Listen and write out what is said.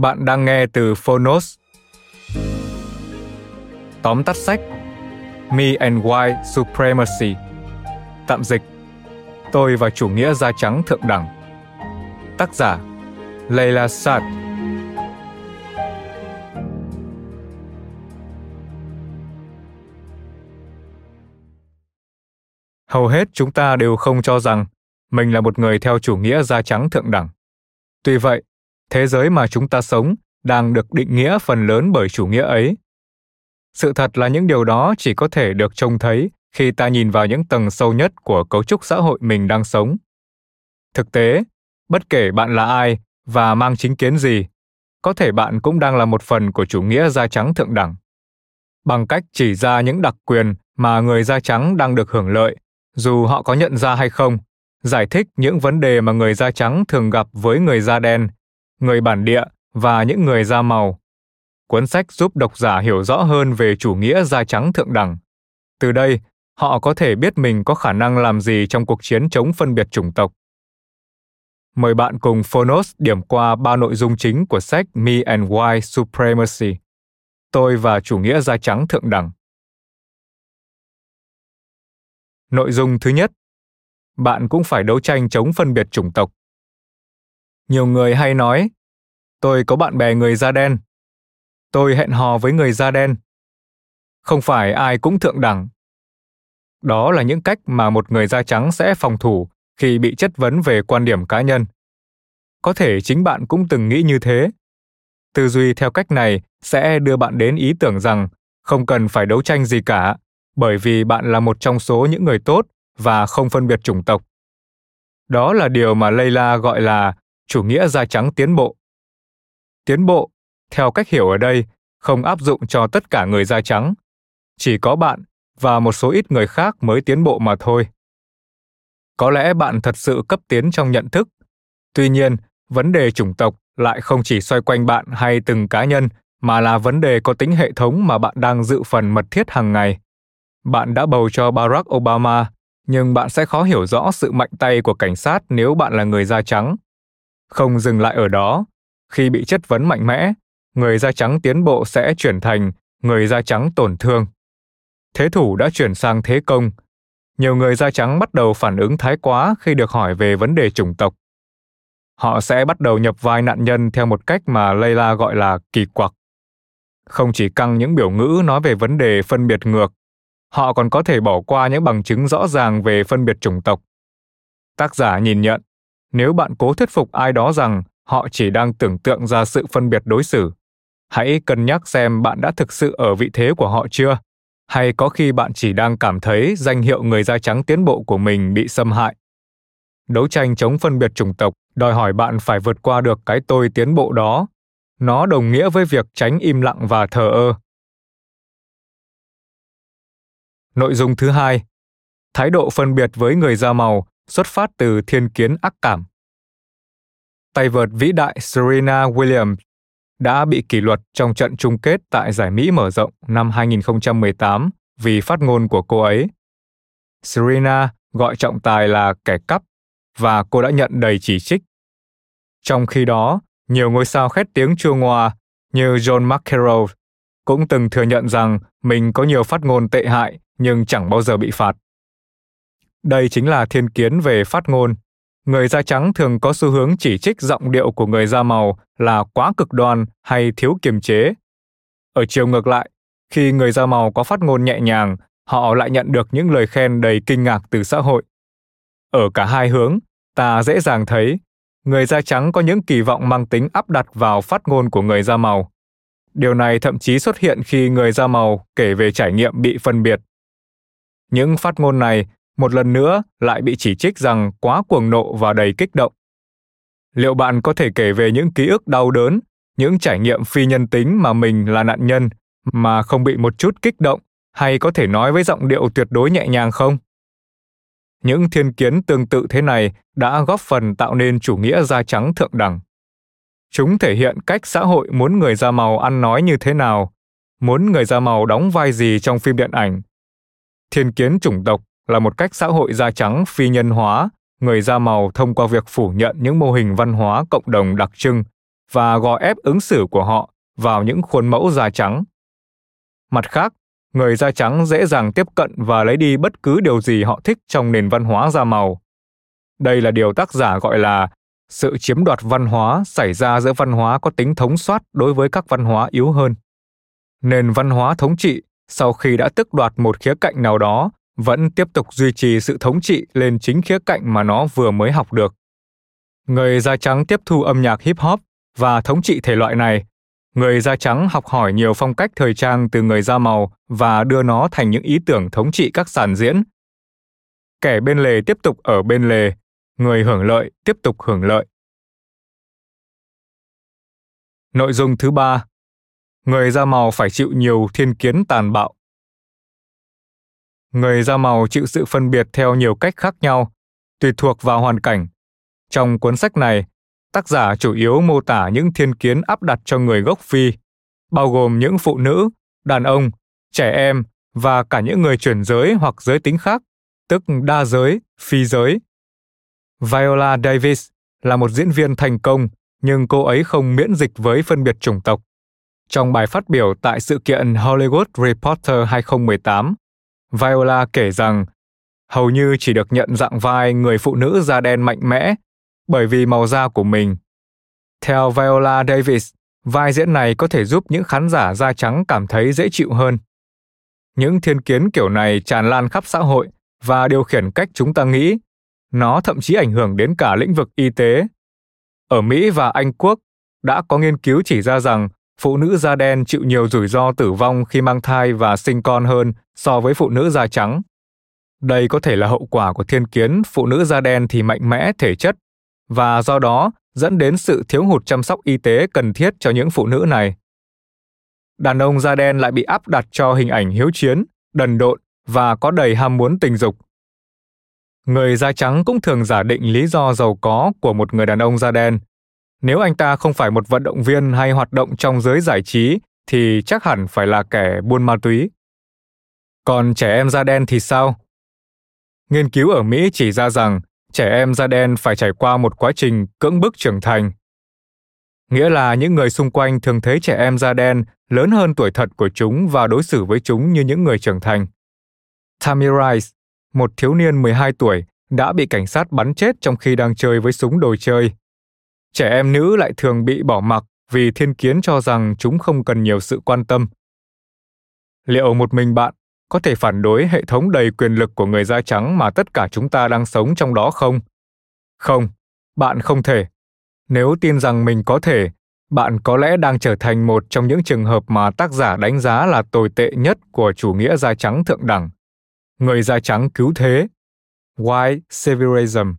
Bạn đang nghe từ Phonos. Tóm tắt sách Me and White Supremacy Tạm dịch Tôi và chủ nghĩa da trắng thượng đẳng Tác giả Leila Sad Hầu hết chúng ta đều không cho rằng mình là một người theo chủ nghĩa da trắng thượng đẳng. Tuy vậy, thế giới mà chúng ta sống đang được định nghĩa phần lớn bởi chủ nghĩa ấy. Sự thật là những điều đó chỉ có thể được trông thấy khi ta nhìn vào những tầng sâu nhất của cấu trúc xã hội mình đang sống. Thực tế, bất kể bạn là ai và mang chính kiến gì, có thể bạn cũng đang là một phần của chủ nghĩa da trắng thượng đẳng. Bằng cách chỉ ra những đặc quyền mà người da trắng đang được hưởng lợi, dù họ có nhận ra hay không, giải thích những vấn đề mà người da trắng thường gặp với người da đen người bản địa và những người da màu. Cuốn sách giúp độc giả hiểu rõ hơn về chủ nghĩa da trắng thượng đẳng. Từ đây, họ có thể biết mình có khả năng làm gì trong cuộc chiến chống phân biệt chủng tộc. Mời bạn cùng Phonos điểm qua ba nội dung chính của sách Me and White Supremacy. Tôi và chủ nghĩa da trắng thượng đẳng. Nội dung thứ nhất, bạn cũng phải đấu tranh chống phân biệt chủng tộc. Nhiều người hay nói, tôi có bạn bè người da đen. Tôi hẹn hò với người da đen. Không phải ai cũng thượng đẳng. Đó là những cách mà một người da trắng sẽ phòng thủ khi bị chất vấn về quan điểm cá nhân. Có thể chính bạn cũng từng nghĩ như thế. Tư duy theo cách này sẽ đưa bạn đến ý tưởng rằng không cần phải đấu tranh gì cả, bởi vì bạn là một trong số những người tốt và không phân biệt chủng tộc. Đó là điều mà Leila gọi là chủ nghĩa da trắng tiến bộ. Tiến bộ, theo cách hiểu ở đây, không áp dụng cho tất cả người da trắng. Chỉ có bạn và một số ít người khác mới tiến bộ mà thôi. Có lẽ bạn thật sự cấp tiến trong nhận thức. Tuy nhiên, vấn đề chủng tộc lại không chỉ xoay quanh bạn hay từng cá nhân mà là vấn đề có tính hệ thống mà bạn đang dự phần mật thiết hàng ngày. Bạn đã bầu cho Barack Obama, nhưng bạn sẽ khó hiểu rõ sự mạnh tay của cảnh sát nếu bạn là người da trắng không dừng lại ở đó, khi bị chất vấn mạnh mẽ, người da trắng tiến bộ sẽ chuyển thành người da trắng tổn thương. Thế thủ đã chuyển sang thế công. Nhiều người da trắng bắt đầu phản ứng thái quá khi được hỏi về vấn đề chủng tộc. Họ sẽ bắt đầu nhập vai nạn nhân theo một cách mà Layla gọi là kỳ quặc. Không chỉ căng những biểu ngữ nói về vấn đề phân biệt ngược, họ còn có thể bỏ qua những bằng chứng rõ ràng về phân biệt chủng tộc. Tác giả nhìn nhận, nếu bạn cố thuyết phục ai đó rằng họ chỉ đang tưởng tượng ra sự phân biệt đối xử, hãy cân nhắc xem bạn đã thực sự ở vị thế của họ chưa. Hay có khi bạn chỉ đang cảm thấy danh hiệu người da trắng tiến bộ của mình bị xâm hại. Đấu tranh chống phân biệt chủng tộc, đòi hỏi bạn phải vượt qua được cái tôi tiến bộ đó. Nó đồng nghĩa với việc tránh im lặng và thờ ơ. Nội dung thứ hai. Thái độ phân biệt với người da màu xuất phát từ thiên kiến ác cảm. Tay vợt vĩ đại Serena Williams đã bị kỷ luật trong trận chung kết tại giải Mỹ mở rộng năm 2018 vì phát ngôn của cô ấy. Serena gọi trọng tài là kẻ cắp và cô đã nhận đầy chỉ trích. Trong khi đó, nhiều ngôi sao khét tiếng chua ngoa như John McEnroe, cũng từng thừa nhận rằng mình có nhiều phát ngôn tệ hại nhưng chẳng bao giờ bị phạt. Đây chính là thiên kiến về phát ngôn. Người da trắng thường có xu hướng chỉ trích giọng điệu của người da màu là quá cực đoan hay thiếu kiềm chế. Ở chiều ngược lại, khi người da màu có phát ngôn nhẹ nhàng, họ lại nhận được những lời khen đầy kinh ngạc từ xã hội. Ở cả hai hướng, ta dễ dàng thấy người da trắng có những kỳ vọng mang tính áp đặt vào phát ngôn của người da màu. Điều này thậm chí xuất hiện khi người da màu kể về trải nghiệm bị phân biệt. Những phát ngôn này một lần nữa lại bị chỉ trích rằng quá cuồng nộ và đầy kích động. Liệu bạn có thể kể về những ký ức đau đớn, những trải nghiệm phi nhân tính mà mình là nạn nhân mà không bị một chút kích động hay có thể nói với giọng điệu tuyệt đối nhẹ nhàng không? Những thiên kiến tương tự thế này đã góp phần tạo nên chủ nghĩa da trắng thượng đẳng. Chúng thể hiện cách xã hội muốn người da màu ăn nói như thế nào, muốn người da màu đóng vai gì trong phim điện ảnh. Thiên kiến chủng tộc là một cách xã hội da trắng phi nhân hóa người da màu thông qua việc phủ nhận những mô hình văn hóa cộng đồng đặc trưng và gò ép ứng xử của họ vào những khuôn mẫu da trắng. Mặt khác, người da trắng dễ dàng tiếp cận và lấy đi bất cứ điều gì họ thích trong nền văn hóa da màu. Đây là điều tác giả gọi là sự chiếm đoạt văn hóa xảy ra giữa văn hóa có tính thống soát đối với các văn hóa yếu hơn. Nền văn hóa thống trị sau khi đã tước đoạt một khía cạnh nào đó vẫn tiếp tục duy trì sự thống trị lên chính khía cạnh mà nó vừa mới học được. Người da trắng tiếp thu âm nhạc hip hop và thống trị thể loại này. Người da trắng học hỏi nhiều phong cách thời trang từ người da màu và đưa nó thành những ý tưởng thống trị các sàn diễn. Kẻ bên lề tiếp tục ở bên lề, người hưởng lợi tiếp tục hưởng lợi. Nội dung thứ ba, người da màu phải chịu nhiều thiên kiến tàn bạo người da màu chịu sự phân biệt theo nhiều cách khác nhau, tùy thuộc vào hoàn cảnh. Trong cuốn sách này, tác giả chủ yếu mô tả những thiên kiến áp đặt cho người gốc Phi, bao gồm những phụ nữ, đàn ông, trẻ em và cả những người chuyển giới hoặc giới tính khác, tức đa giới, phi giới. Viola Davis là một diễn viên thành công, nhưng cô ấy không miễn dịch với phân biệt chủng tộc. Trong bài phát biểu tại sự kiện Hollywood Reporter 2018, Viola kể rằng hầu như chỉ được nhận dạng vai người phụ nữ da đen mạnh mẽ bởi vì màu da của mình. Theo Viola Davis, vai diễn này có thể giúp những khán giả da trắng cảm thấy dễ chịu hơn. Những thiên kiến kiểu này tràn lan khắp xã hội và điều khiển cách chúng ta nghĩ. Nó thậm chí ảnh hưởng đến cả lĩnh vực y tế. Ở Mỹ và Anh Quốc, đã có nghiên cứu chỉ ra rằng phụ nữ da đen chịu nhiều rủi ro tử vong khi mang thai và sinh con hơn so với phụ nữ da trắng. Đây có thể là hậu quả của thiên kiến phụ nữ da đen thì mạnh mẽ thể chất và do đó dẫn đến sự thiếu hụt chăm sóc y tế cần thiết cho những phụ nữ này. Đàn ông da đen lại bị áp đặt cho hình ảnh hiếu chiến, đần độn và có đầy ham muốn tình dục. Người da trắng cũng thường giả định lý do giàu có của một người đàn ông da đen nếu anh ta không phải một vận động viên hay hoạt động trong giới giải trí thì chắc hẳn phải là kẻ buôn ma túy. Còn trẻ em da đen thì sao? Nghiên cứu ở Mỹ chỉ ra rằng trẻ em da đen phải trải qua một quá trình cưỡng bức trưởng thành. Nghĩa là những người xung quanh thường thấy trẻ em da đen lớn hơn tuổi thật của chúng và đối xử với chúng như những người trưởng thành. Tammy Rice, một thiếu niên 12 tuổi, đã bị cảnh sát bắn chết trong khi đang chơi với súng đồ chơi trẻ em nữ lại thường bị bỏ mặc vì thiên kiến cho rằng chúng không cần nhiều sự quan tâm. Liệu một mình bạn có thể phản đối hệ thống đầy quyền lực của người da trắng mà tất cả chúng ta đang sống trong đó không? Không, bạn không thể. Nếu tin rằng mình có thể, bạn có lẽ đang trở thành một trong những trường hợp mà tác giả đánh giá là tồi tệ nhất của chủ nghĩa da trắng thượng đẳng. Người da trắng cứu thế. White Saviorism?